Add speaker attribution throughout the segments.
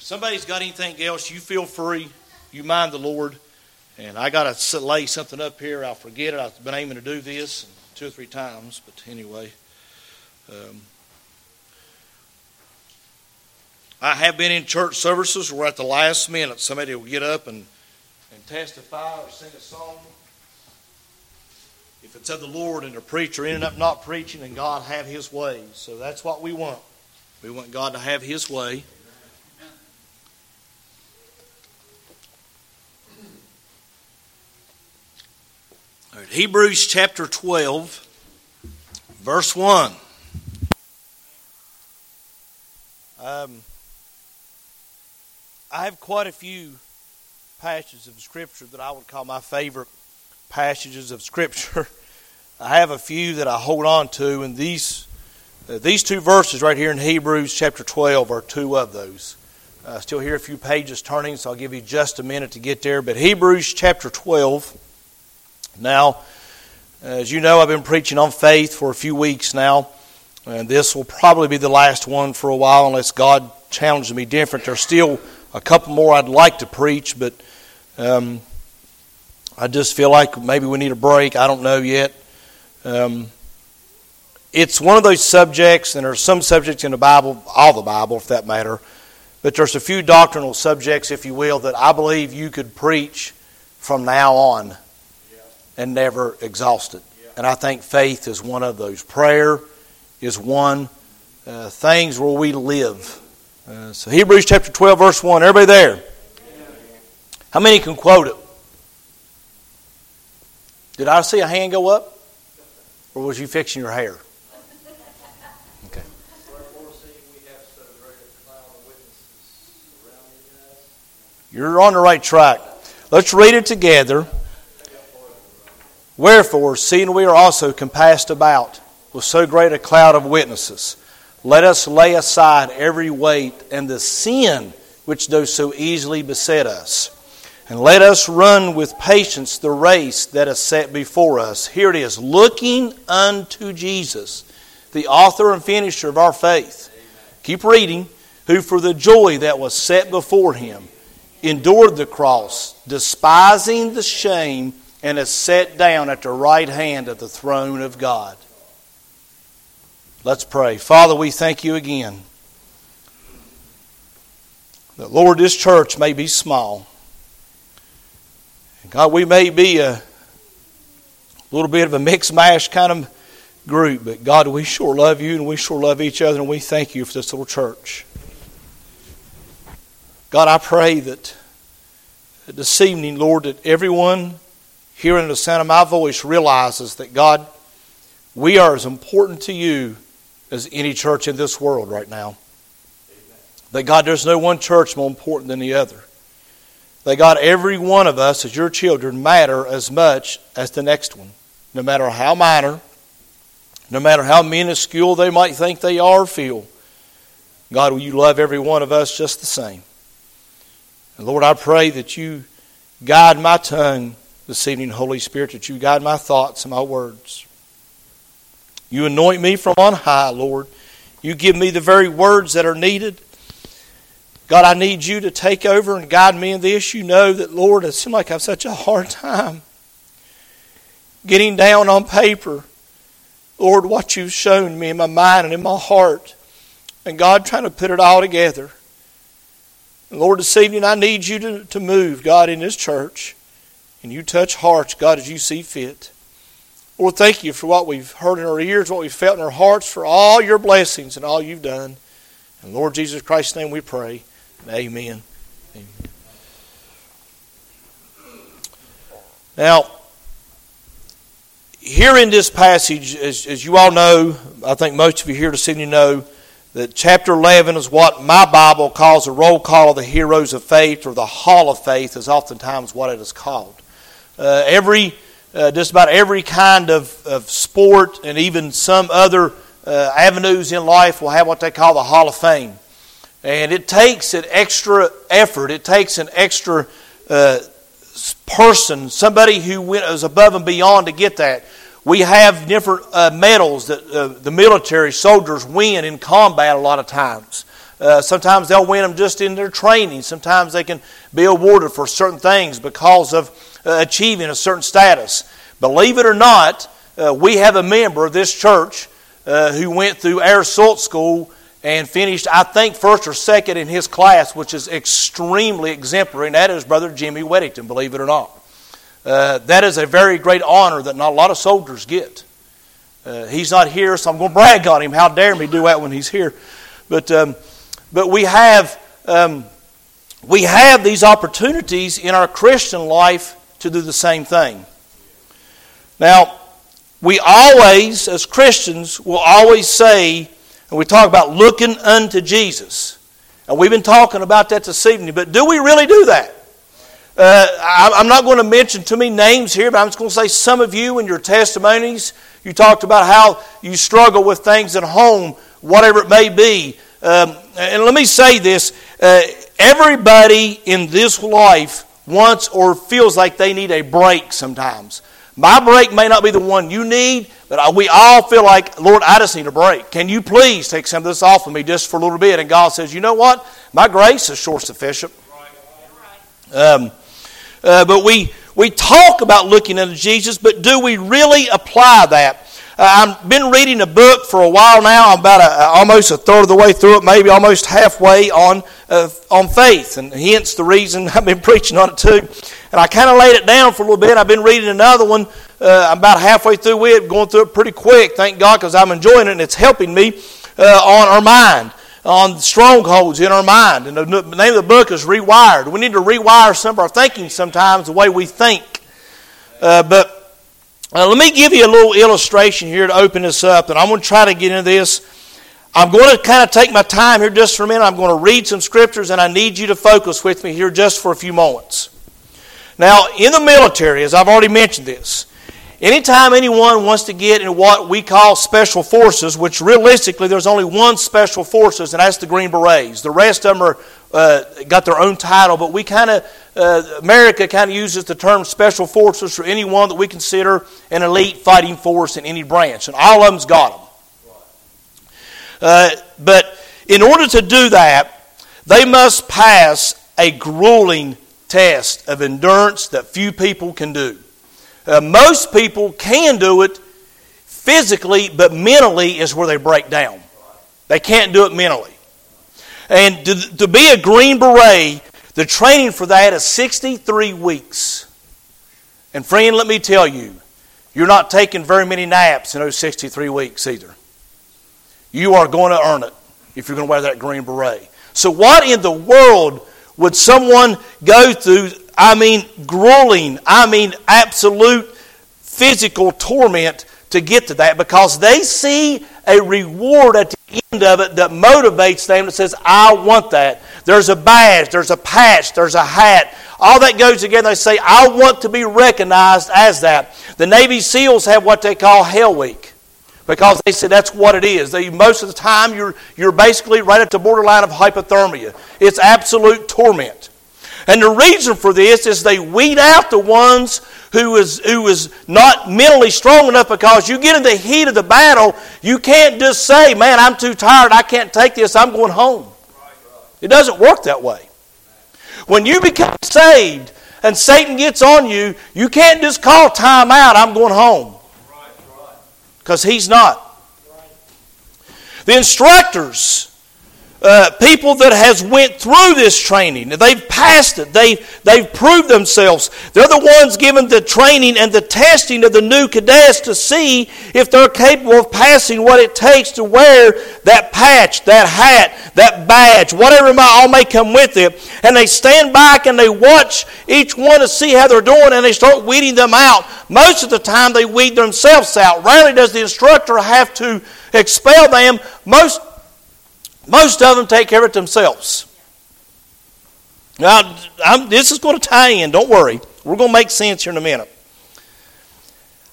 Speaker 1: if somebody's got anything else, you feel free. You mind the Lord. And I got to lay something up here. I'll forget it. I've been aiming to do this two or three times, but anyway. Um, I have been in church services where at the last minute somebody will get up and, and testify or sing a song. If it's of the Lord and the preacher ended up not preaching and God have his way. So that's what we want. We want God to have his way. Right, Hebrews chapter 12, verse 1. Um, I have quite a few passages of Scripture that I would call my favorite passages of Scripture. I have a few that I hold on to, and these uh, these two verses right here in Hebrews chapter 12 are two of those. I still hear a few pages turning, so I'll give you just a minute to get there. But Hebrews chapter 12. Now, as you know, I've been preaching on faith for a few weeks now, and this will probably be the last one for a while unless God challenges me different. There's still a couple more I'd like to preach, but um, I just feel like maybe we need a break. I don't know yet. Um, it's one of those subjects, and there's some subjects in the Bible, all the Bible, if that matter, but there's a few doctrinal subjects, if you will, that I believe you could preach from now on and never exhausted. And I think faith is one of those. Prayer is one. Uh, things where we live uh, so Hebrews chapter 12, verse 1. Everybody there? How many can quote it? Did I see a hand go up? Or was you fixing your hair? Okay. You're on the right track. Let's read it together. Wherefore, seeing we are also compassed about with so great a cloud of witnesses, let us lay aside every weight and the sin which does so easily beset us. And let us run with patience the race that is set before us. Here it is looking unto Jesus, the author and finisher of our faith. Keep reading. Who for the joy that was set before him endured the cross, despising the shame, and is set down at the right hand of the throne of God. Let's pray. Father, we thank you again that, Lord, this church may be small. God, we may be a little bit of a mixed mash kind of group, but God, we sure love you and we sure love each other, and we thank you for this little church. God, I pray that this evening, Lord, that everyone hearing the sound of my voice realizes that, God, we are as important to you as any church in this world right now. That God, there's no one church more important than the other. That God, every one of us as your children matter as much as the next one, no matter how minor, no matter how minuscule they might think they are or feel. God, will you love every one of us just the same? And Lord, I pray that you guide my tongue this evening, Holy Spirit, that you guide my thoughts and my words. You anoint me from on high, Lord. You give me the very words that are needed. God, I need you to take over and guide me in this. You know that, Lord, it seems like I have such a hard time getting down on paper, Lord, what you've shown me in my mind and in my heart. And God, trying to put it all together. Lord, this evening I need you to, to move, God, in this church. And you touch hearts, God, as you see fit. Lord, thank you for what we've heard in our ears, what we've felt in our hearts, for all your blessings and all you've done. In Lord Jesus Christ's name we pray. Amen. Amen. Now, here in this passage, as, as you all know, I think most of you here this evening know that chapter 11 is what my Bible calls a roll call of the heroes of faith, or the hall of faith, is oftentimes what it is called. Uh, every uh, just about every kind of, of sport and even some other uh, avenues in life will have what they call the Hall of Fame. And it takes an extra effort, it takes an extra uh, person, somebody who went was above and beyond to get that. We have different uh, medals that uh, the military soldiers win in combat a lot of times. Uh, sometimes they'll win them just in their training. Sometimes they can be awarded for certain things because of achieving a certain status. Believe it or not, uh, we have a member of this church uh, who went through Air Assault School and finished, I think, first or second in his class, which is extremely exemplary, and that is Brother Jimmy Weddington, believe it or not. Uh, that is a very great honor that not a lot of soldiers get. Uh, he's not here, so I'm going to brag on him. How dare me do that when he's here? But, um, but we, have, um, we have these opportunities in our Christian life to do the same thing. Now, we always, as Christians, will always say, and we talk about looking unto Jesus. And we've been talking about that this evening, but do we really do that? Uh, I'm not going to mention too many names here, but I'm just going to say some of you in your testimonies, you talked about how you struggle with things at home, whatever it may be. Um, and let me say this uh, everybody in this life wants or feels like they need a break sometimes. My break may not be the one you need, but we all feel like, Lord, I just need a break. Can you please take some of this off of me just for a little bit? And God says, you know what? My grace is sure sufficient. Um, uh, but we, we talk about looking unto Jesus, but do we really apply that? Uh, I've been reading a book for a while now. I'm about a, almost a third of the way through it, maybe almost halfway on uh, on faith, and hence the reason I've been preaching on it too. And I kind of laid it down for a little bit. I've been reading another one. Uh, I'm about halfway through it, going through it pretty quick. Thank God, because I'm enjoying it and it's helping me uh, on our mind on strongholds in our mind. And the name of the book is Rewired. We need to rewire some of our thinking sometimes, the way we think. Uh, but uh, let me give you a little illustration here to open this up, and I'm going to try to get into this. I'm going to kind of take my time here just for a minute. I'm going to read some scriptures, and I need you to focus with me here just for a few moments. Now, in the military, as I've already mentioned this, Anytime anyone wants to get in what we call special forces, which realistically there's only one special forces, and that's the Green Berets. The rest of them are uh, got their own title, but we kind of uh, America kind of uses the term special forces for anyone that we consider an elite fighting force in any branch, and all of them's got them. Uh, but in order to do that, they must pass a grueling test of endurance that few people can do. Uh, most people can do it physically, but mentally is where they break down. They can't do it mentally. And to, to be a Green Beret, the training for that is 63 weeks. And friend, let me tell you, you're not taking very many naps in those 63 weeks either. You are going to earn it if you're going to wear that Green Beret. So, what in the world would someone go through I mean grueling, I mean absolute physical torment to get to that because they see a reward at the end of it that motivates them that says, I want that. There's a badge, there's a patch, there's a hat. All that goes together. They say, I want to be recognized as that. The Navy SEALs have what they call Hell Week because they say that's what it is. They, most of the time, you're, you're basically right at the borderline of hypothermia. It's absolute torment. And the reason for this is they weed out the ones who is, who is not mentally strong enough because you get in the heat of the battle, you can't just say, Man, I'm too tired, I can't take this, I'm going home. It doesn't work that way. When you become saved and Satan gets on you, you can't just call time out, I'm going home. Because he's not. The instructors uh, people that has went through this training. They've passed it. They've, they've proved themselves. They're the ones given the training and the testing of the new cadets to see if they're capable of passing what it takes to wear that patch, that hat, that badge, whatever all may come with it. And they stand back and they watch each one to see how they're doing and they start weeding them out. Most of the time they weed themselves out. Rarely does the instructor have to expel them. Most most of them take care of themselves. Now, I'm, this is going to tie in. Don't worry. We're going to make sense here in a minute.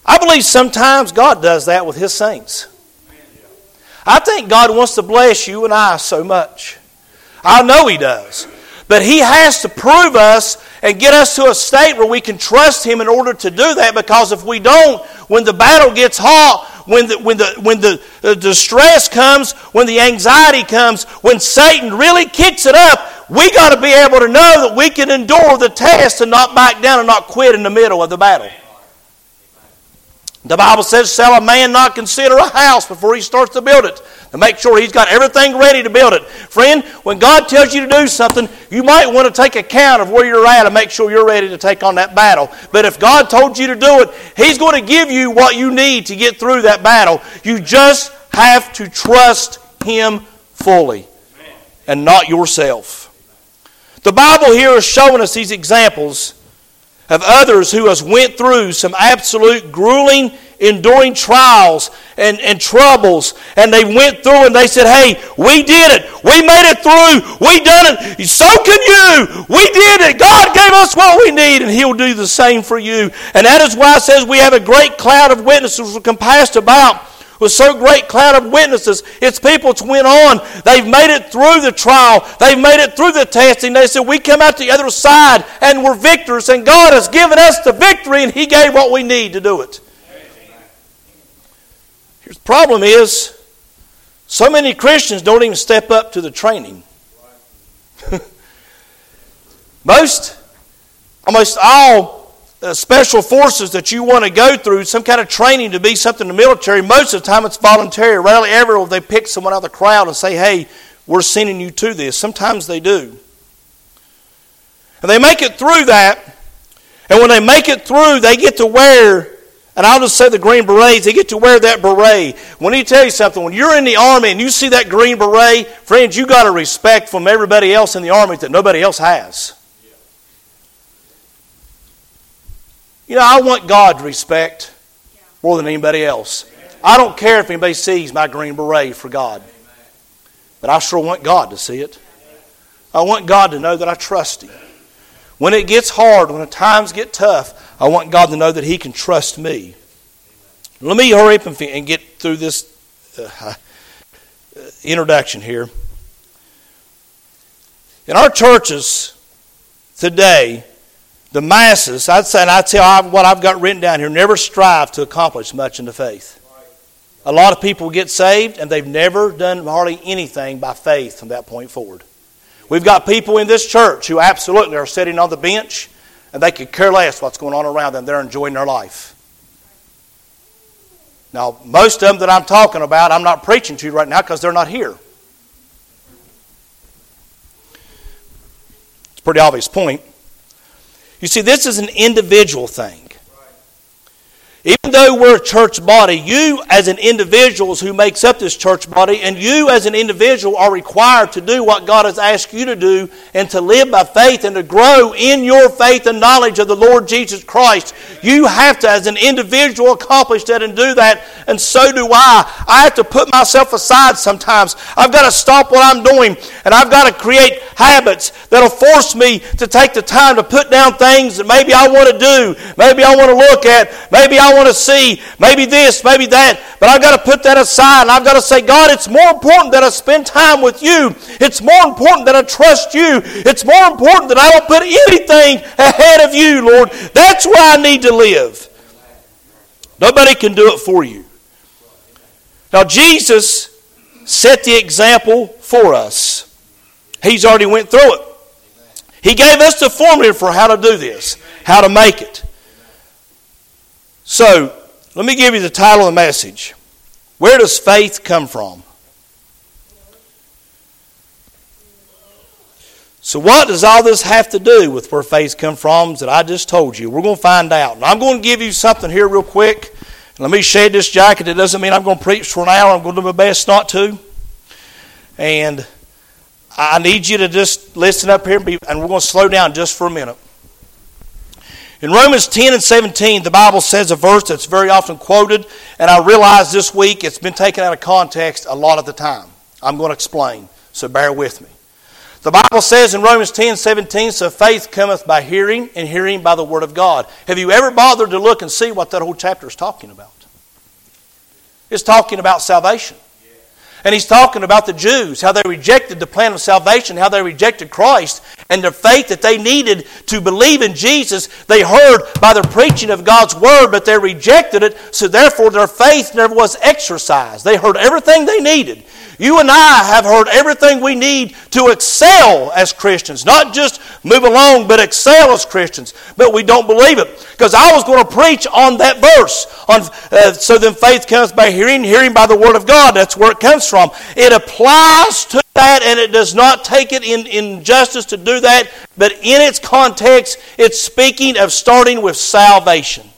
Speaker 1: I believe sometimes God does that with His saints. I think God wants to bless you and I so much. I know He does. But He has to prove us and get us to a state where we can trust Him in order to do that because if we don't, when the battle gets hot, when the, when the, when the, the distress comes, when the anxiety comes, when Satan really kicks it up, we got to be able to know that we can endure the test and not back down and not quit in the middle of the battle. The Bible says, Shall a man not consider a house before he starts to build it? To make sure he's got everything ready to build it. Friend, when God tells you to do something, you might want to take account of where you're at and make sure you're ready to take on that battle. But if God told you to do it, He's going to give you what you need to get through that battle. You just have to trust Him fully and not yourself. The Bible here is showing us these examples of others who has went through some absolute grueling enduring trials and, and troubles and they went through and they said hey we did it we made it through we done it so can you we did it god gave us what we need and he'll do the same for you and that is why it says we have a great cloud of witnesses who compassed about with so great cloud of witnesses. It's people that went on. They've made it through the trial. They've made it through the testing. They said, We come out the other side and we're victors, and God has given us the victory, and He gave what we need to do it. Here's the problem is so many Christians don't even step up to the training. Most, almost all uh, special forces that you want to go through, some kind of training to be something in the military, most of the time it's voluntary. Rarely ever will they pick someone out of the crowd and say, hey, we're sending you to this. Sometimes they do. And they make it through that. And when they make it through, they get to wear, and I'll just say the green berets, they get to wear that beret. When you tell you something, when you're in the army and you see that green beret, friends, you got a respect from everybody else in the army that nobody else has. You know, I want God to respect more than anybody else. I don't care if anybody sees my green beret for God, but I sure want God to see it. I want God to know that I trust Him. When it gets hard, when the times get tough, I want God to know that He can trust me. Let me hurry up and get through this uh, introduction here. In our churches today, the masses, I'd say, and I tell what I've got written down here, never strive to accomplish much in the faith. A lot of people get saved and they've never done hardly anything by faith from that point forward. We've got people in this church who absolutely are sitting on the bench and they could care less what's going on around them. They're enjoying their life. Now, most of them that I'm talking about, I'm not preaching to you right now because they're not here. It's a pretty obvious point. You see, this is an individual thing. Even though we're a church body, you as an individual who makes up this church body, and you as an individual are required to do what God has asked you to do and to live by faith and to grow in your faith and knowledge of the Lord Jesus Christ. You have to, as an individual, accomplish that and do that, and so do I. I have to put myself aside sometimes. I've got to stop what I'm doing, and I've got to create habits that'll force me to take the time to put down things that maybe I want to do, maybe I want to look at, maybe I want to see, maybe this, maybe that, but I've got to put that aside and I've got to say, God, it's more important that I spend time with you. It's more important that I trust you. It's more important that I don't put anything ahead of you, Lord. That's where I need to live. Nobody can do it for you. Now, Jesus set the example for us. He's already went through it. He gave us the formula for how to do this, how to make it. So, let me give you the title of the message. Where does faith come from? So, what does all this have to do with where faith comes from that I just told you? We're going to find out. I'm going to give you something here, real quick. Let me shed this jacket. It doesn't mean I'm going to preach for an hour. I'm going to do my best not to. And I need you to just listen up here, and, be, and we're going to slow down just for a minute. In Romans 10 and 17, the Bible says a verse that's very often quoted, and I realize this week it's been taken out of context a lot of the time. I'm going to explain, so bear with me. The Bible says in Romans 10 17, so faith cometh by hearing, and hearing by the Word of God. Have you ever bothered to look and see what that whole chapter is talking about? It's talking about salvation. And he's talking about the Jews, how they rejected the plan of salvation, how they rejected Christ, and their faith that they needed to believe in Jesus. They heard by the preaching of God's word, but they rejected it, so therefore their faith never was exercised. They heard everything they needed. You and I have heard everything we need to excel as Christians. Not just move along, but excel as Christians. But we don't believe it. Because I was going to preach on that verse. On, uh, so then faith comes by hearing, hearing by the Word of God. That's where it comes from. It applies to that, and it does not take it in, in justice to do that. But in its context, it's speaking of starting with salvation.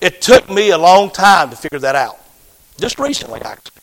Speaker 1: It took me a long time to figure that out. Just recently, actually.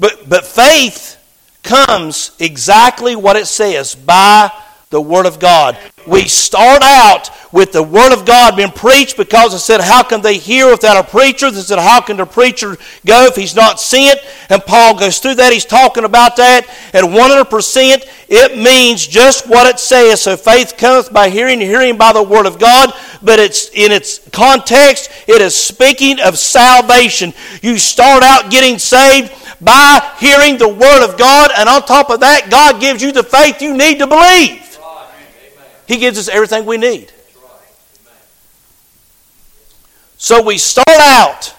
Speaker 1: But, but faith comes exactly what it says by the Word of God. We start out with the Word of God being preached because it said, How can they hear without a preacher? They said, How can the preacher go if he's not sent? And Paul goes through that. He's talking about that. And 100%, it means just what it says. So faith cometh by hearing, hearing by the Word of God. But it's in its context, it is speaking of salvation. You start out getting saved by hearing the Word of God, and on top of that, God gives you the faith you need to believe. He gives us everything we need. So we start out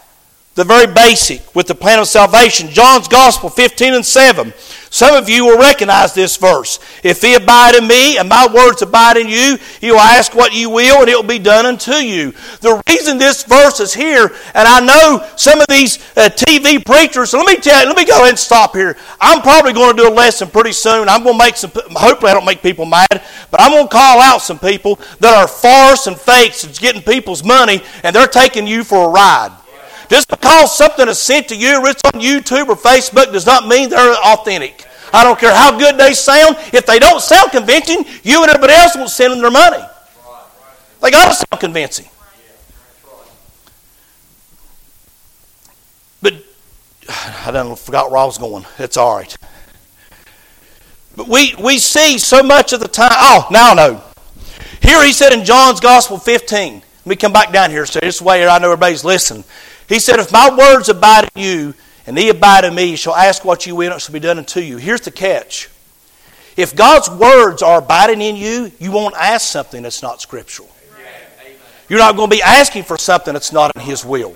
Speaker 1: the very basic with the plan of salvation. John's Gospel 15 and 7. Some of you will recognize this verse. If he abide in me and my words abide in you, you will ask what you will and it will be done unto you. The reason this verse is here, and I know some of these uh, TV preachers, let me tell you, let me go ahead and stop here. I'm probably going to do a lesson pretty soon. I'm going to make some, hopefully I don't make people mad, but I'm going to call out some people that are farce and fakes and getting people's money and they're taking you for a ride. Just because something is sent to you, or it's on YouTube or Facebook, does not mean they're authentic. I don't care how good they sound. If they don't sound convincing, you and everybody else won't send them their money. They got to sound convincing. But I don't forgot where I was going. It's all right. But we, we see so much of the time. Oh, now I know. Here he said in John's Gospel 15. Let me come back down here so this way I know everybody's listening. He said, If my words abide in you, and ye abide in me, shall ask what you will, and it shall be done unto you. Here's the catch. If God's words are abiding in you, you won't ask something that's not scriptural. You're not going to be asking for something that's not in His will.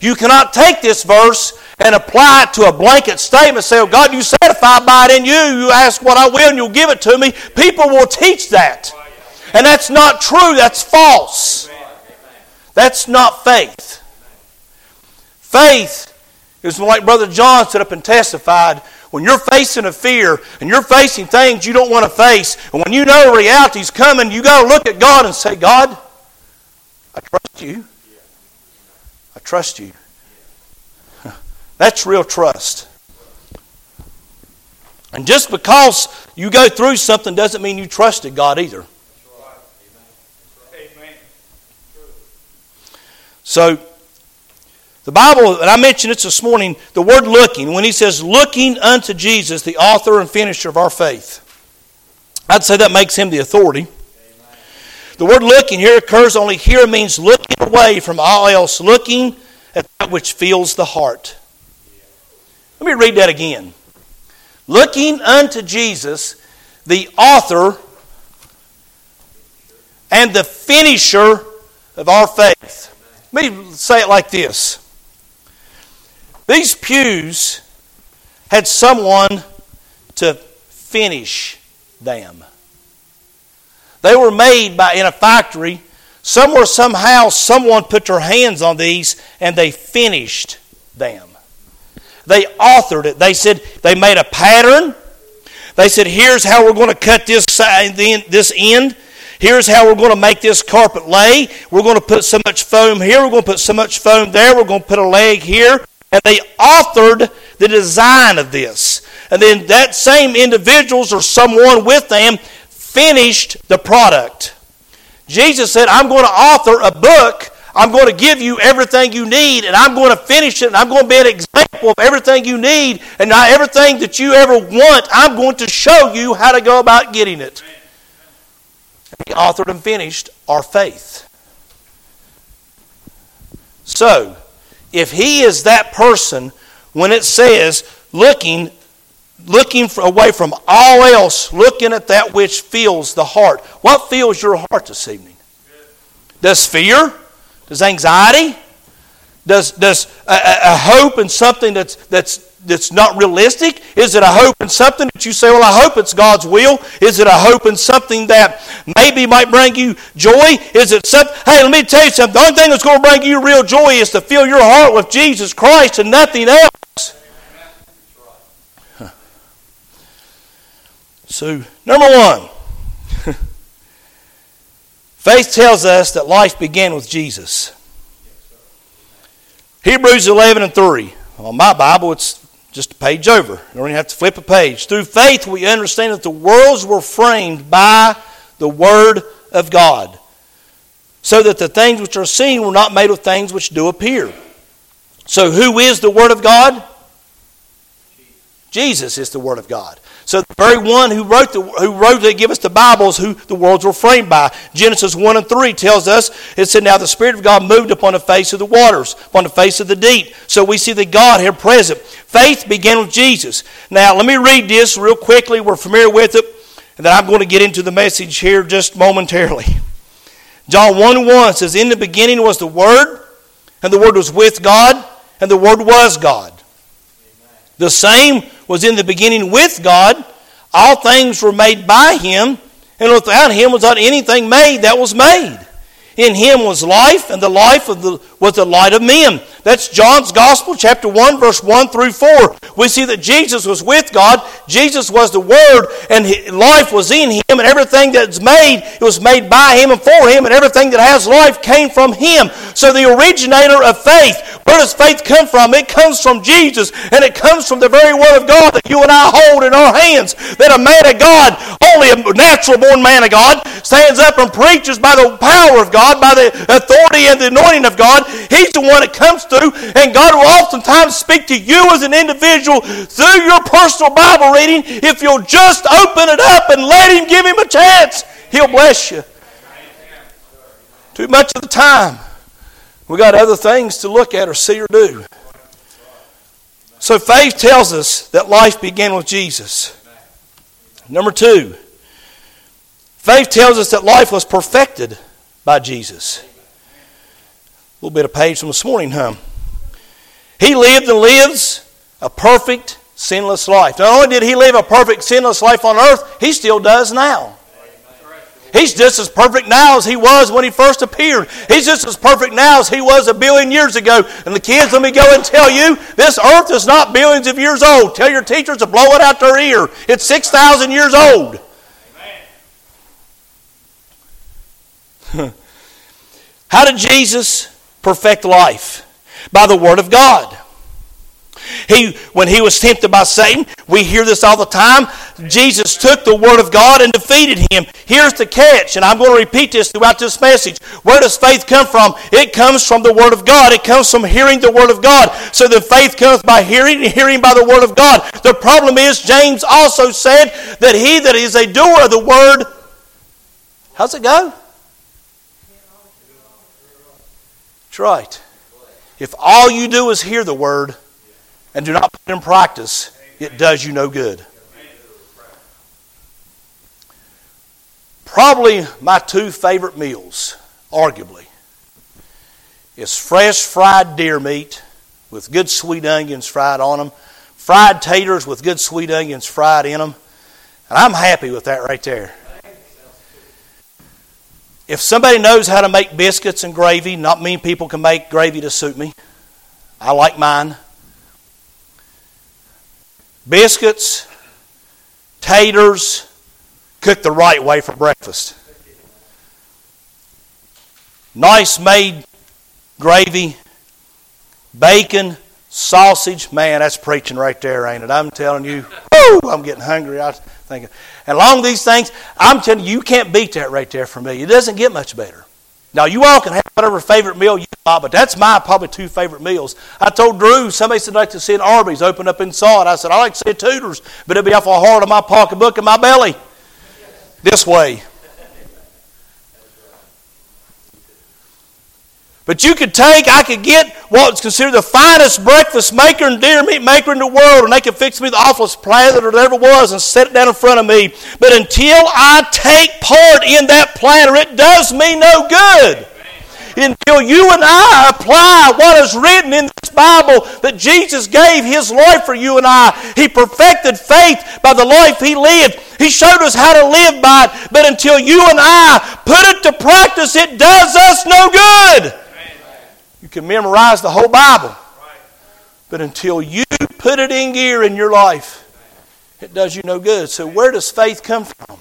Speaker 1: You cannot take this verse and apply it to a blanket statement. Say, oh, God, you said if I abide in you, you ask what I will and you'll give it to me. People will teach that. And that's not true. That's false. That's not faith. Faith is like Brother John stood up and testified. When you're facing a fear and you're facing things you don't want to face, and when you know reality's coming, you got to look at God and say, God, I trust you. I trust you. That's real trust. And just because you go through something doesn't mean you trusted God either. So, the Bible, and I mentioned it this morning, the word looking, when he says looking unto Jesus, the author and finisher of our faith, I'd say that makes him the authority. The word looking here occurs only here means looking away from all else, looking at that which fills the heart. Let me read that again. Looking unto Jesus, the author and the finisher of our faith. Let me say it like this these pews had someone to finish them. They were made by in a factory. Somewhere, somehow, someone put their hands on these and they finished them. They authored it. They said they made a pattern. They said, "Here's how we're going to cut this side, this end. Here's how we're going to make this carpet lay. We're going to put so much foam here. We're going to put so much foam there. We're going to put a leg here. And they authored the design of this. And then that same individuals or someone with them finished the product. Jesus said, I'm going to author a book. I'm going to give you everything you need, and I'm going to finish it, and I'm going to be an example of everything you need, and not everything that you ever want. I'm going to show you how to go about getting it. And He authored and finished our faith. So, if he is that person when it says looking looking away from all else, looking at that which fills the heart. What fills your heart this evening? Does fear? Does anxiety? Does, does a, a, hope in something that's, that's, that's not realistic? Is it a hope in something that you say, well, I hope it's God's will? Is it a hope in something that maybe might bring you joy? Is it something, hey, let me tell you something. The only thing that's going to bring you real joy is to fill your heart with Jesus Christ and nothing else. So, number one, faith tells us that life began with Jesus. Hebrews 11 and 3. On my Bible, it's just a page over. You don't even have to flip a page. Through faith, we understand that the worlds were framed by the Word of God, so that the things which are seen were not made of things which do appear. So, who is the Word of God? Jesus is the Word of God. So the very one who wrote the who wrote to give us the Bibles, who the worlds were framed by. Genesis 1 and 3 tells us, it said, Now the Spirit of God moved upon the face of the waters, upon the face of the deep. So we see the God here present. Faith began with Jesus. Now let me read this real quickly. We're familiar with it. And then I'm going to get into the message here just momentarily. John 1 1 says, In the beginning was the Word, and the Word was with God, and the Word was God. The same was in the beginning with God. All things were made by him, and without him was not anything made that was made. In him was life, and the life of the, was the light of men. That's John's Gospel, chapter 1, verse 1 through 4. We see that Jesus was with God. Jesus was the Word, and life was in him, and everything that's made, it was made by him and for him, and everything that has life came from him. So the originator of faith, where does faith come from? It comes from Jesus, and it comes from the very Word of God that you and I hold in our hands. That a man of God, only a natural born man of God, stands up and preaches by the power of God, by the authority and the anointing of God. He's the one it comes through, and God will oftentimes speak to you as an individual through your personal Bible reading if you'll just open it up and let Him give Him a chance. He'll bless you. Too much of the time we got other things to look at or see or do. So faith tells us that life began with Jesus. Number two, faith tells us that life was perfected by Jesus. A little bit of page from this morning, huh? He lived and lives a perfect, sinless life. Not only did he live a perfect, sinless life on earth, he still does now. He's just as perfect now as he was when he first appeared. He's just as perfect now as he was a billion years ago. And the kids, let me go and tell you, this earth is not billions of years old. Tell your teachers to blow it out their ear. It's 6,000 years old. How did Jesus perfect life? By the Word of God. He, when he was tempted by Satan, we hear this all the time. Jesus took the Word of God and defeated him. Here's the catch, and I'm going to repeat this throughout this message. Where does faith come from? It comes from the Word of God. It comes from hearing the Word of God. So the faith comes by hearing and hearing by the Word of God. The problem is, James also said that he that is a doer of the Word, how's it go? That's right. If all you do is hear the Word, and do not put in practice, it does you no good. Probably my two favorite meals, arguably, is fresh fried deer meat with good sweet onions fried on them, fried taters with good sweet onions fried in them, and I'm happy with that right there. If somebody knows how to make biscuits and gravy, not many people can make gravy to suit me. I like mine biscuits, taters, cooked the right way for breakfast. Nice made gravy, bacon, sausage. Man, that's preaching right there, ain't it? I'm telling you. Woo, I'm getting hungry. I was thinking. And along these things, I'm telling you, you can't beat that right there for me. It doesn't get much better. Now, you all can have whatever favorite meal you want, but that's my probably two favorite meals. I told Drew, somebody said I'd like to see an Arby's open up it. I said, I like to see a Tudor's, but it'd be awful hard on my pocketbook and my belly. This way. But you could take, I could get what's considered the finest breakfast maker and deer meat maker in the world, and they could fix me the awfulest platter that there ever was and set it down in front of me. But until I take part in that platter, it does me no good until you and I apply what is written in this Bible that Jesus gave His life for you and I. He perfected faith by the life He lived. He showed us how to live by it. But until you and I put it to practice, it does us no good. You can memorize the whole Bible. But until you put it in gear in your life, it does you no good. So, where does faith come from?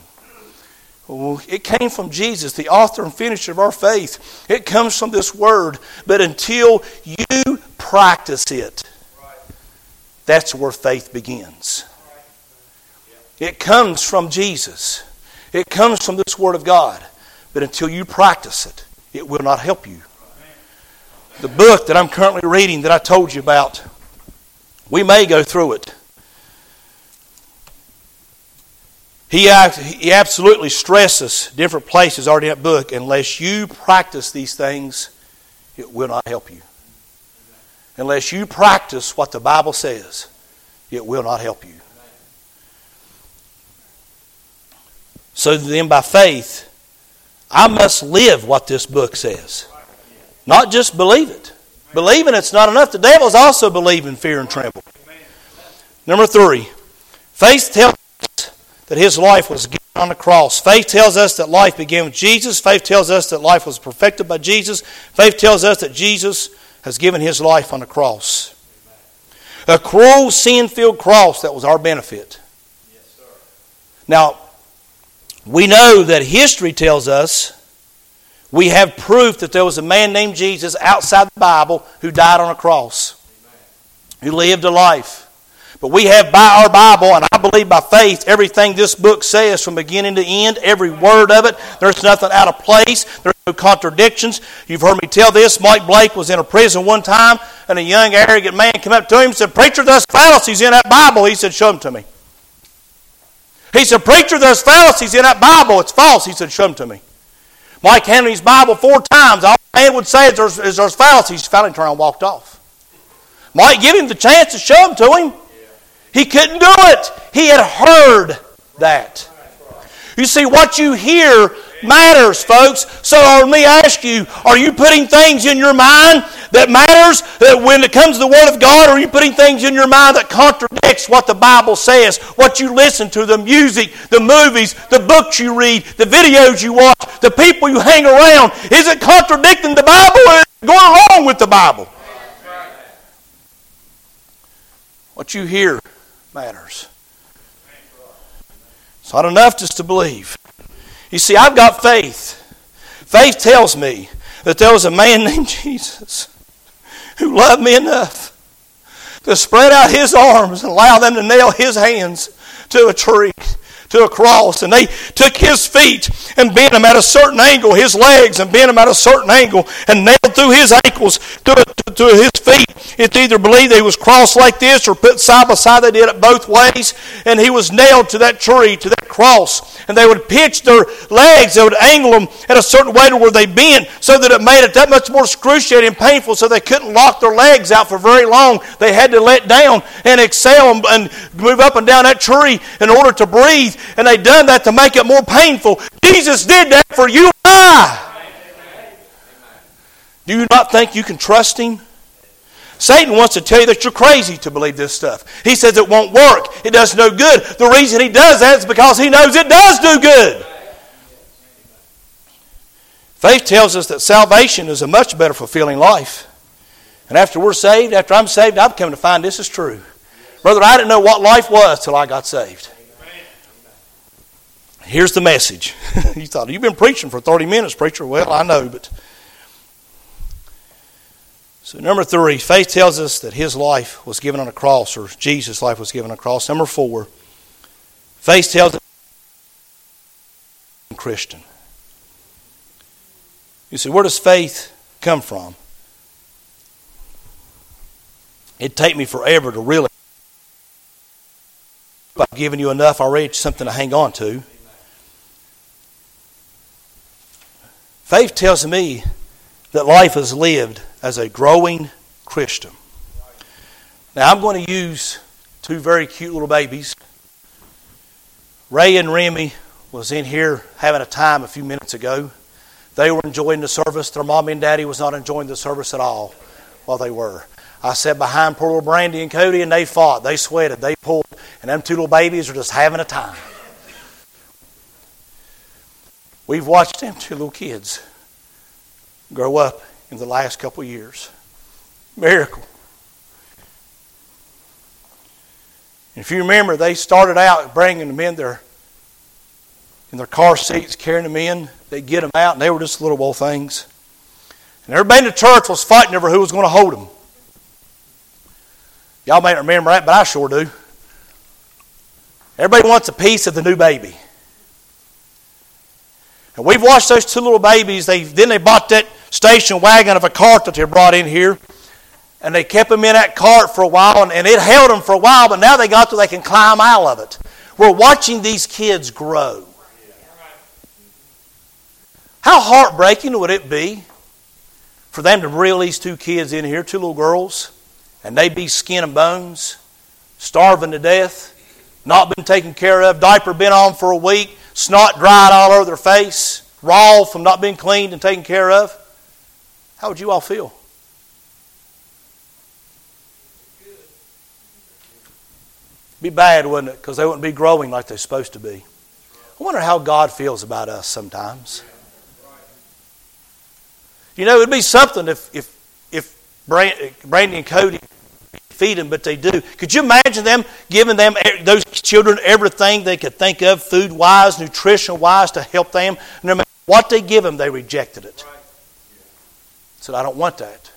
Speaker 1: It came from Jesus, the author and finisher of our faith. It comes from this word. But until you practice it, that's where faith begins. It comes from Jesus. It comes from this Word of God. But until you practice it, it will not help you. The book that I'm currently reading that I told you about, we may go through it. He, he absolutely stresses different places already in that book. Unless you practice these things, it will not help you. Unless you practice what the Bible says, it will not help you. So then, by faith, I must live what this book says. Not just believe it. Believing it's not enough. The devils also believe in fear and tremble. Number three, faith tells that his life was given on the cross. Faith tells us that life began with Jesus. Faith tells us that life was perfected by Jesus. Faith tells us that Jesus has given his life on the cross. A cruel, sin filled cross that was our benefit. Yes, now, we know that history tells us we have proof that there was a man named Jesus outside the Bible who died on a cross, who lived a life. But we have by our Bible, and I believe by faith, everything this book says from beginning to end, every word of it. There's nothing out of place. There's no contradictions. You've heard me tell this. Mike Blake was in a prison one time, and a young, arrogant man came up to him and said, Preacher, there's fallacies in that Bible. He said, Show them to me. He said, Preacher, there's fallacies in that Bible. It's false. He said, Show them to me. Mike handed his Bible four times. All the man would say is there's, is there's fallacies. He finally turned around and walked off. Mike give him the chance to show them to him. He couldn't do it. He had heard that. You see, what you hear matters, folks. So let me ask you, are you putting things in your mind that matters that when it comes to the Word of God, are you putting things in your mind that contradicts what the Bible says, what you listen to, the music, the movies, the books you read, the videos you watch, the people you hang around? Is it contradicting the Bible or is it going along with the Bible? What you hear matters. It's not enough just to believe. You see, I've got faith. Faith tells me that there was a man named Jesus who loved me enough to spread out his arms and allow them to nail his hands to a tree to a cross and they took his feet and bent them at a certain angle, his legs and bent them at a certain angle and nailed through his ankles to, to, to his feet. It's either believed he was crossed like this or put side by side. They did it both ways. And he was nailed to that tree, to that cross. And they would pitch their legs, they would angle them at a certain way to where they bent so that it made it that much more excruciating and painful so they couldn't lock their legs out for very long. They had to let down and exhale and move up and down that tree in order to breathe and they done that to make it more painful. Jesus did that for you and I. Do you not think you can trust him? Satan wants to tell you that you're crazy to believe this stuff. He says it won't work. It does no good. The reason he does that is because he knows it does do good. Faith tells us that salvation is a much better fulfilling life. And after we're saved, after I'm saved, I've come to find this is true. Brother, I didn't know what life was till I got saved. Here's the message. you thought, you've been preaching for 30 minutes, preacher. Well, I know, but. So, number three, faith tells us that his life was given on a cross, or Jesus' life was given on a cross. Number four, faith tells us Christian. You see, where does faith come from? It'd take me forever to really. I've given you enough already, something to hang on to. Faith tells me that life is lived as a growing Christian. Now, I'm going to use two very cute little babies. Ray and Remy was in here having a time a few minutes ago. They were enjoying the service. Their mommy and daddy was not enjoying the service at all while they were. I sat behind poor little Brandy and Cody, and they fought. They sweated. They pulled. And them two little babies are just having a time. We've watched them two little kids grow up in the last couple years. Miracle. if you remember, they started out bringing them in their in their car seats, carrying them in. They get them out, and they were just little old things. And everybody in the church was fighting over who was going to hold them. Y'all may not remember that, but I sure do. Everybody wants a piece of the new baby. And we've watched those two little babies. They then they bought that station wagon of a cart that they brought in here. And they kept them in that cart for a while, and, and it held them for a while, but now they got to they can climb out of it. We're watching these kids grow. How heartbreaking would it be for them to reel these two kids in here, two little girls, and they be skin and bones, starving to death, not been taken care of, diaper been on for a week, snot dried all over their face, raw from not being cleaned and taken care of? How would you all feel? Be bad, wouldn't it? Because they wouldn't be growing like they're supposed to be. I wonder how God feels about us sometimes. You know, it'd be something if if if Brandy and Cody feed them, but they do. Could you imagine them giving them those children everything they could think of, food wise, nutrition wise, to help them? No matter what they give them, they rejected it. Said, "I don't want that."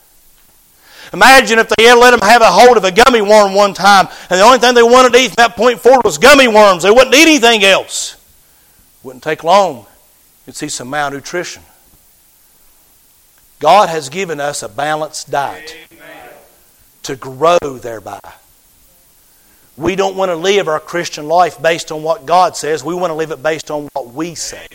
Speaker 1: Imagine if they ever let them have a hold of a gummy worm one time, and the only thing they wanted to eat from that point forward was gummy worms. They wouldn't eat anything else. Wouldn't take long. You'd see some malnutrition. God has given us a balanced diet to grow thereby. We don't want to live our Christian life based on what God says. We want to live it based on what we say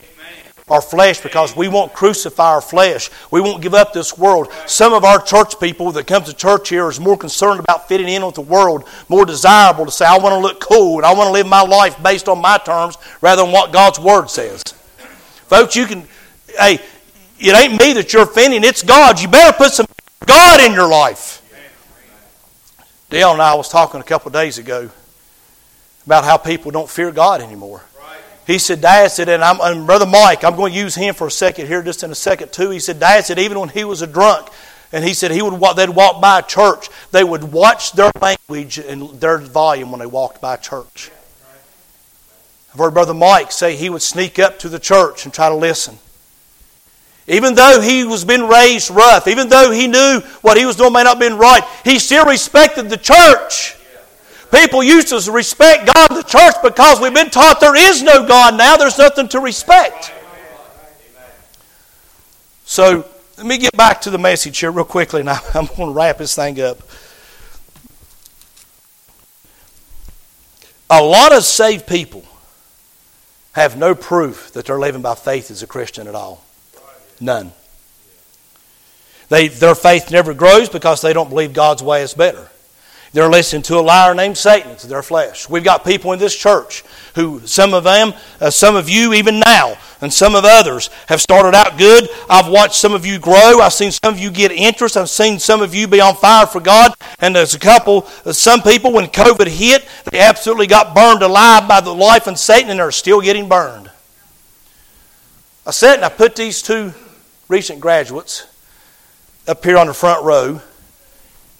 Speaker 1: our flesh because we won't crucify our flesh. We won't give up this world. Some of our church people that come to church here is more concerned about fitting in with the world, more desirable to say, I want to look cool and I want to live my life based on my terms rather than what God's Word says. Folks, you can, hey, it ain't me that you're offending, it's God. You better put some God in your life. Dale and I was talking a couple of days ago about how people don't fear God anymore. He said, Dad said, and, I'm, and Brother Mike, I'm going to use him for a second here, just in a second too. He said, Dad said, even when he was a drunk, and he said he would they'd walk by a church, they would watch their language and their volume when they walked by a church. I've heard Brother Mike say he would sneak up to the church and try to listen. Even though he was being raised rough, even though he knew what he was doing may not have been right, he still respected the church. People used to respect God the church because we've been taught there is no God now. There's nothing to respect. So let me get back to the message here real quickly, and I'm going to wrap this thing up. A lot of saved people have no proof that they're living by faith as a Christian at all. None. They, their faith never grows because they don't believe God's way is better. They're listening to a liar named Satan. It's their flesh. We've got people in this church who, some of them, uh, some of you even now, and some of others have started out good. I've watched some of you grow. I've seen some of you get interest. I've seen some of you be on fire for God. And there's a couple, uh, some people, when COVID hit, they absolutely got burned alive by the life and Satan, and they're still getting burned. I said, and I put these two recent graduates up here on the front row.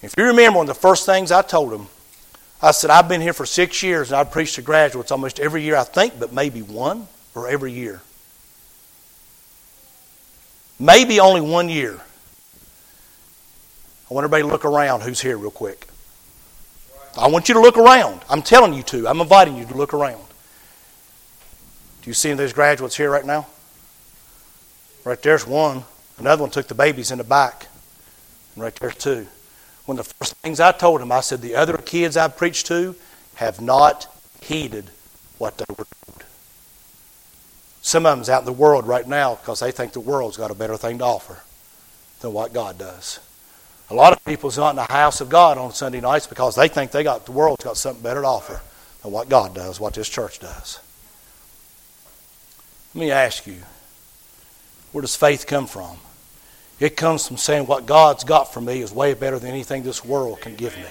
Speaker 1: If you remember one of the first things I told them, I said, I've been here for six years and I've preached to graduates almost every year, I think, but maybe one or every year. Maybe only one year. I want everybody to look around who's here real quick. I want you to look around. I'm telling you to. I'm inviting you to look around. Do you see any of those graduates here right now? Right there's one. Another one took the babies in the back. Right there's two one of the first things I told him, I said, the other kids I've preached to have not heeded what they were told. Some of them's out in the world right now because they think the world's got a better thing to offer than what God does. A lot of people's not in the house of God on Sunday nights because they think they got the world's got something better to offer than what God does, what this church does. Let me ask you, where does faith come from? It comes from saying what God's got for me is way better than anything this world can give me.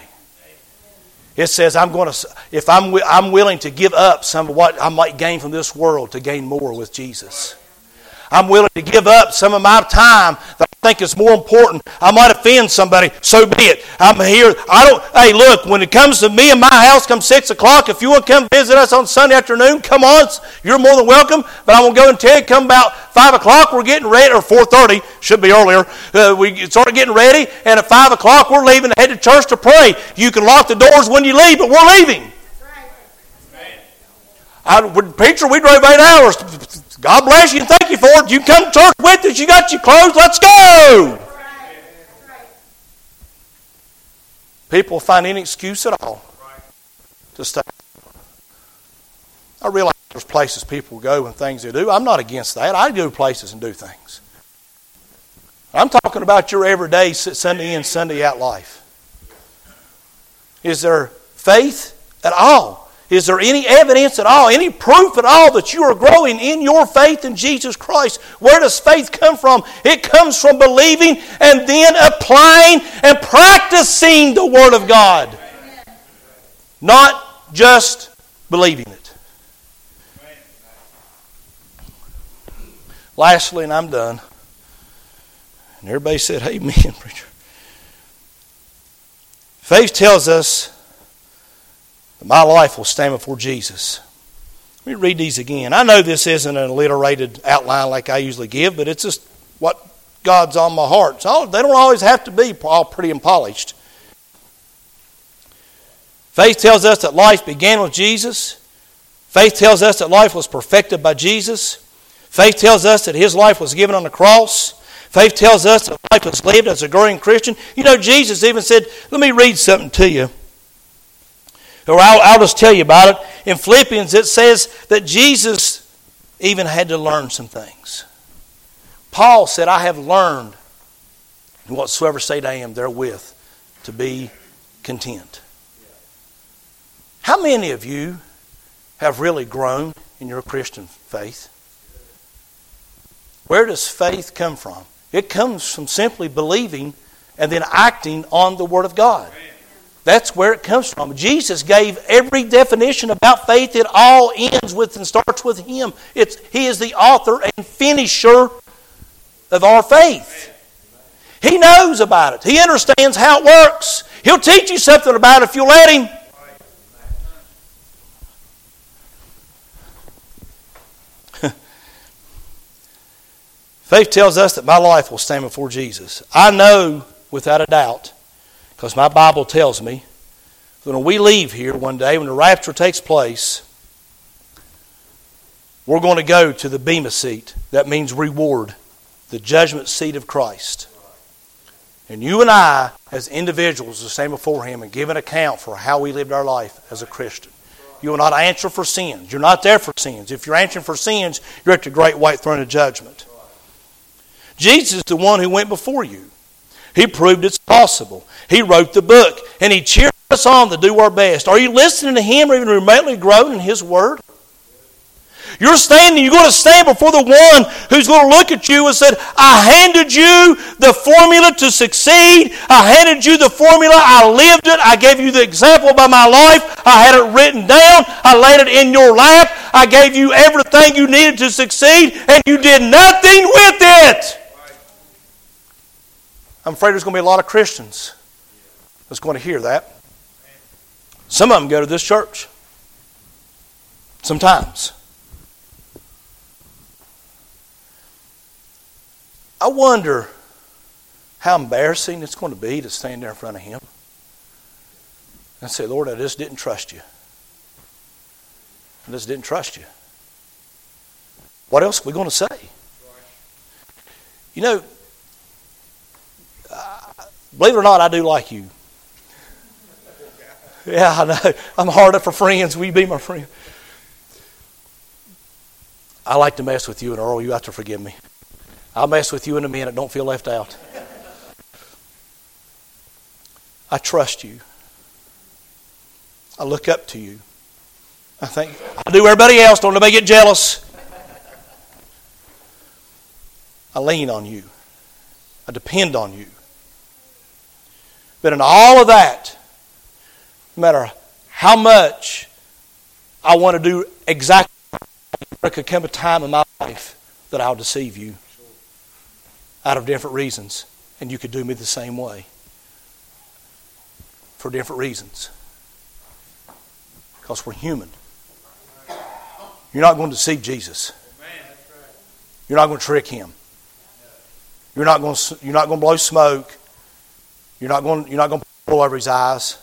Speaker 1: It says I'm going to if I'm I'm willing to give up some of what I might gain from this world to gain more with Jesus. I'm willing to give up some of my time that I think is more important. I might offend somebody, so be it. I'm here. I don't. Hey, look, when it comes to me and my house, come six o'clock. If you want to come visit us on Sunday afternoon, come on. You're more than welcome. But I'm gonna go and tell you, come about five o'clock. We're getting ready, or four thirty. Should be earlier. Uh, we started getting ready, and at five o'clock we're leaving to head to church to pray. You can lock the doors when you leave, but we're leaving. I, wouldn't preacher, we drove eight hours. God bless you and thank you for it. You come to church with us. You got your clothes. Let's go. People find any excuse at all to stay. I realize there's places people go and things they do. I'm not against that. I go places and do things. I'm talking about your everyday Sunday in, Sunday out life. Is there faith at all is there any evidence at all, any proof at all that you are growing in your faith in Jesus Christ? Where does faith come from? It comes from believing and then applying and practicing the Word of God. Not just believing it. Lastly, and I'm done. And everybody said, Amen, preacher. Faith tells us my life will stand before Jesus. Let me read these again. I know this isn't an alliterated outline like I usually give, but it's just what God's on my heart. So they don't always have to be all pretty and polished. Faith tells us that life began with Jesus. Faith tells us that life was perfected by Jesus. Faith tells us that his life was given on the cross. Faith tells us that life was lived as a growing Christian. You know, Jesus even said, let me read something to you. Or I'll, I'll just tell you about it. In Philippians, it says that Jesus even had to learn some things. Paul said, I have learned whatsoever state I am therewith to be content. How many of you have really grown in your Christian faith? Where does faith come from? It comes from simply believing and then acting on the Word of God. That's where it comes from. Jesus gave every definition about faith. It all ends with and starts with Him. It's, he is the author and finisher of our faith. He knows about it. He understands how it works. He'll teach you something about it if you let Him. Faith tells us that my life will stand before Jesus. I know without a doubt because my Bible tells me that when we leave here one day, when the rapture takes place, we're going to go to the Bema seat. That means reward, the judgment seat of Christ. And you and I, as individuals, will stand before Him and give an account for how we lived our life as a Christian. You will not answer for sins. You're not there for sins. If you're answering for sins, you're at the great white throne of judgment. Jesus is the one who went before you. He proved it's possible. He wrote the book, and He cheered us on to do our best. Are you listening to Him or even remotely grown in His Word? You're standing, you're going to stand before the one who's going to look at you and said, I handed you the formula to succeed. I handed you the formula. I lived it. I gave you the example by my life. I had it written down. I laid it in your lap. I gave you everything you needed to succeed, and you did nothing with it. I'm afraid there's going to be a lot of Christians that's going to hear that. Some of them go to this church. Sometimes. I wonder how embarrassing it's going to be to stand there in front of Him and say, Lord, I just didn't trust you. I just didn't trust you. What else are we going to say? You know, Believe it or not, I do like you. Yeah, I know. I'm hard up for friends. Will you be my friend? I like to mess with you, and Earl, you have to forgive me. I'll mess with you in a minute. Don't feel left out. I trust you. I look up to you. I think I do everybody else. Don't nobody get jealous. I lean on you. I depend on you. But in all of that, no matter how much I want to do exactly, there could come a time in my life that I'll deceive you out of different reasons, and you could do me the same way for different reasons. Because we're human. You're not going to deceive Jesus. You're not going to trick him. You're not going to, you're not going to blow smoke. You're not going, you're not going to pull over his eyes.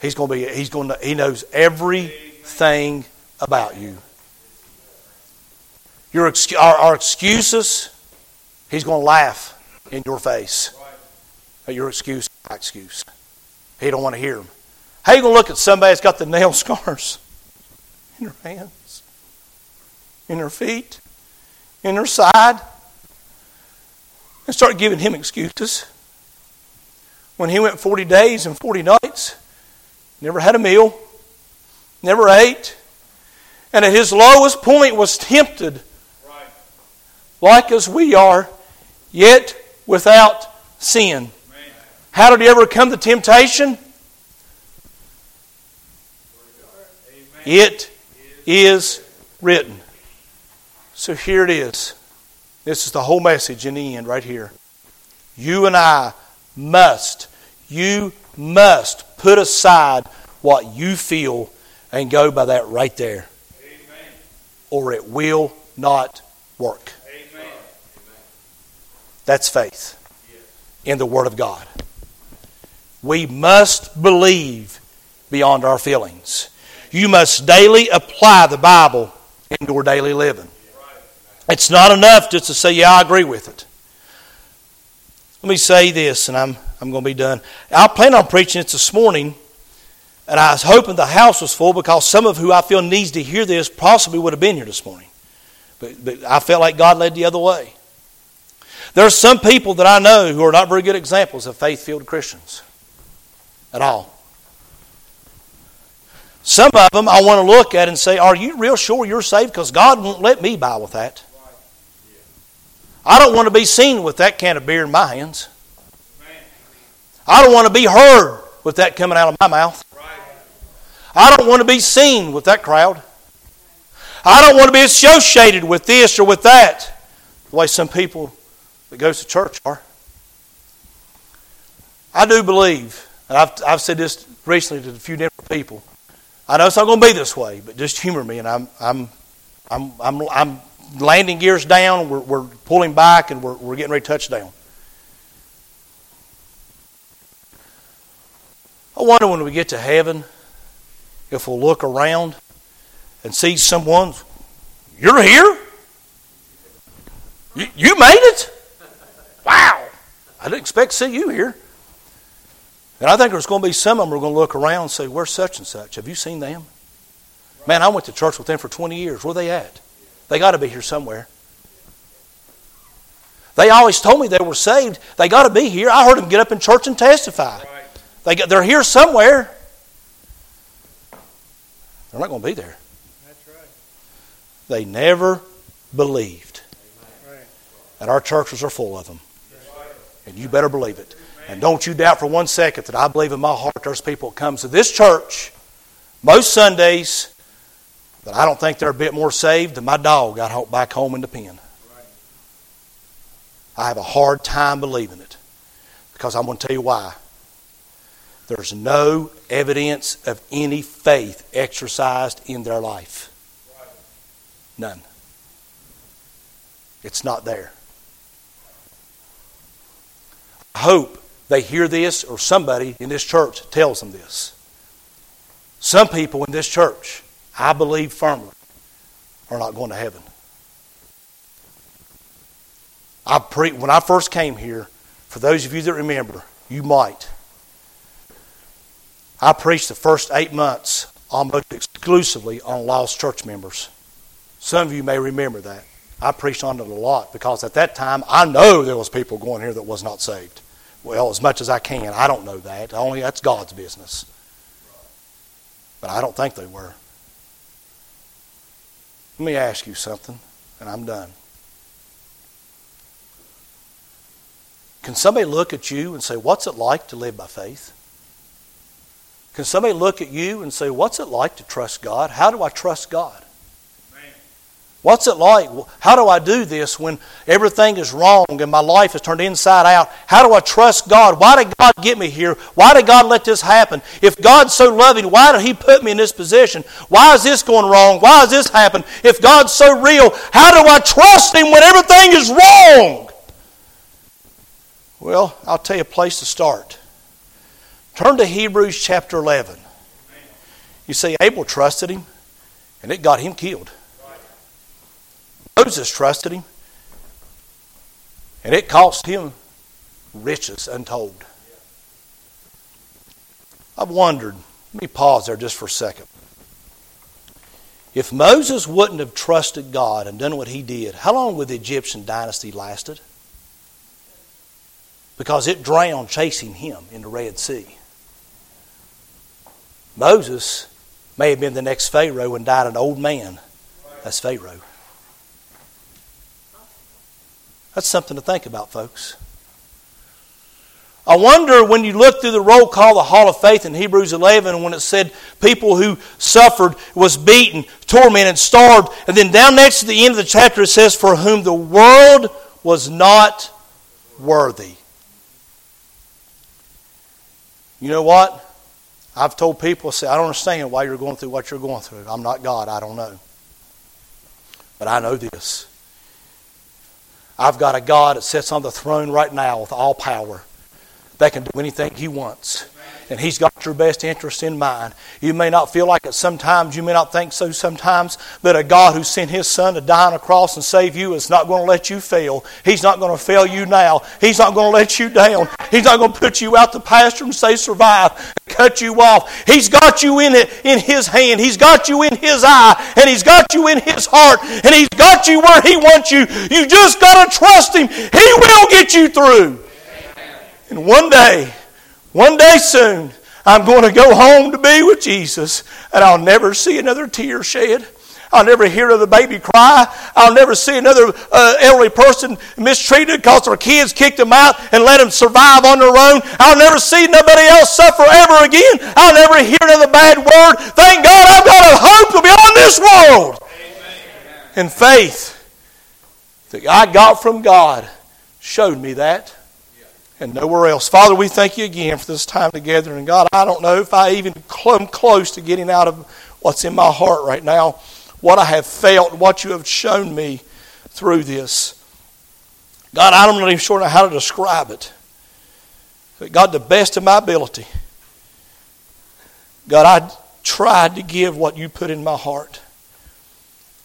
Speaker 1: He's going to be, he's going to, he knows everything about you. Your, our, our excuses, he's going to laugh in your face at your excuse, excuse. He don't want to hear them. How you going to look at somebody that's got the nail scars in their hands, in their feet, in their side, and start giving him excuses? When he went 40 days and 40 nights, never had a meal, never ate, and at his lowest point was tempted, right. like as we are, yet without sin. How did he overcome the temptation? It is written. So here it is. This is the whole message in the end, right here. You and I must, you must put aside what you feel and go by that right there. Amen. Or it will not work. Amen. That's faith in the Word of God. We must believe beyond our feelings. You must daily apply the Bible in your daily living. It's not enough just to say, Yeah, I agree with it. Let me say this, and I'm, I'm going to be done. I plan on preaching it this morning, and I was hoping the house was full because some of who I feel needs to hear this possibly would have been here this morning. But, but I felt like God led the other way. There are some people that I know who are not very good examples of faith filled Christians at all. Some of them I want to look at and say, Are you real sure you're saved? Because God won't let me buy with that. I don't want to be seen with that can of beer in my hands. I don't want to be heard with that coming out of my mouth. I don't want to be seen with that crowd. I don't want to be associated with this or with that, the way some people that goes to church are. I do believe, and I've, I've said this recently to a few different people. I know it's not going to be this way, but just humor me, and I'm, I'm, I'm, I'm, I'm landing gears down, we're, we're pulling back, and we're, we're getting ready to touch down. I wonder when we get to heaven if we'll look around and see someone, you're here? You, you made it? Wow! I didn't expect to see you here. And I think there's going to be some of them who are going to look around and say, Where's such and such? Have you seen them? Man, I went to church with them for 20 years. Where are they at? They got to be here somewhere. They always told me they were saved. They got to be here. I heard them get up in church and testify. They, they're here somewhere. They're not going to be there. That's right. They never believed. And our churches are full of them. And you better believe it. And don't you doubt for one second that I believe in my heart there's people that come to this church most Sundays but I don't think they're a bit more saved than my dog got back home in the pen. I have a hard time believing it because I'm going to tell you why. There's no evidence of any faith exercised in their life. None. It's not there. I hope they hear this or somebody in this church tells them this. Some people in this church I believe firmly, are not going to heaven. I pre- when I first came here, for those of you that remember, you might. I preached the first eight months almost exclusively on lost church members. Some of you may remember that. I preached on it a lot because at that time I know there was people going here that was not saved. Well, as much as I can. I don't know that. Only that's God's business. But I don't think they were. Let me ask you something, and I'm done. Can somebody look at you and say, What's it like to live by faith? Can somebody look at you and say, What's it like to trust God? How do I trust God? What's it like? How do I do this when everything is wrong and my life is turned inside out? How do I trust God? Why did God get me here? Why did God let this happen? If God's so loving, why did He put me in this position? Why is this going wrong? Why has this happened? If God's so real, how do I trust Him when everything is wrong? Well, I'll tell you a place to start. Turn to Hebrews chapter 11. You see, Abel trusted Him, and it got him killed. Moses trusted him, and it cost him riches untold. I've wondered, let me pause there just for a second. If Moses wouldn't have trusted God and done what he did, how long would the Egyptian dynasty lasted? Because it drowned chasing him in the Red Sea. Moses may have been the next Pharaoh and died an old man. That's Pharaoh. That's something to think about, folks. I wonder when you look through the roll call, the Hall of Faith in Hebrews 11, when it said people who suffered, was beaten, tormented, starved, and then down next to the end of the chapter it says, For whom the world was not worthy. You know what? I've told people, say, I don't understand why you're going through what you're going through. I'm not God, I don't know. But I know this. I've got a God that sits on the throne right now with all power. That can do anything He wants and He's got your best interest in mind. You may not feel like it sometimes, you may not think so sometimes, but a God who sent His Son to die on a cross and save you is not going to let you fail. He's not going to fail you now. He's not going to let you down. He's not going to put you out the pasture and say survive and cut you off. He's got you in it in His hand. He's got you in His eye and He's got you in His heart and He's got you where He wants you. You just got to trust Him. He will get you through. And one day, one day soon, I'm going to go home to be with Jesus, and I'll never see another tear shed. I'll never hear another baby cry. I'll never see another uh, elderly person mistreated because their kids kicked them out and let them survive on their own. I'll never see nobody else suffer ever again. I'll never hear another bad word. Thank God I've got a hope beyond this world. Amen. And faith that I got from God showed me that and nowhere else. Father, we thank you again for this time together. And God, I don't know if I even come close to getting out of what's in my heart right now, what I have felt, what you have shown me through this. God, I'm not even sure how to describe it. But God, the best of my ability, God, I tried to give what you put in my heart.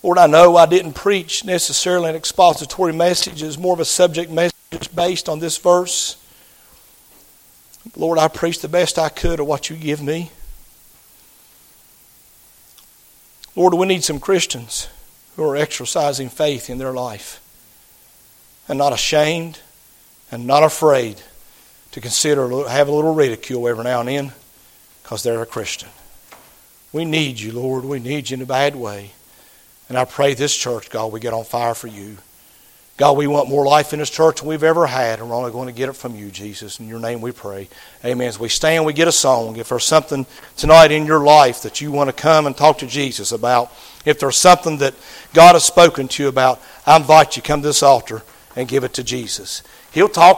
Speaker 1: Lord, I know I didn't preach necessarily an expository message. It's more of a subject message based on this verse. Lord, I preached the best I could of what you give me. Lord, we need some Christians who are exercising faith in their life and not ashamed and not afraid to consider have a little ridicule every now and then because they're a Christian. We need you, Lord. We need you in a bad way. And I pray this church, God, we get on fire for you. God, we want more life in this church than we've ever had, and we're only going to get it from you, Jesus. In your name we pray. Amen. As we stand, we get a song. If there's something tonight in your life that you want to come and talk to Jesus about, if there's something that God has spoken to you about, I invite you to come to this altar and give it to Jesus. He'll talk to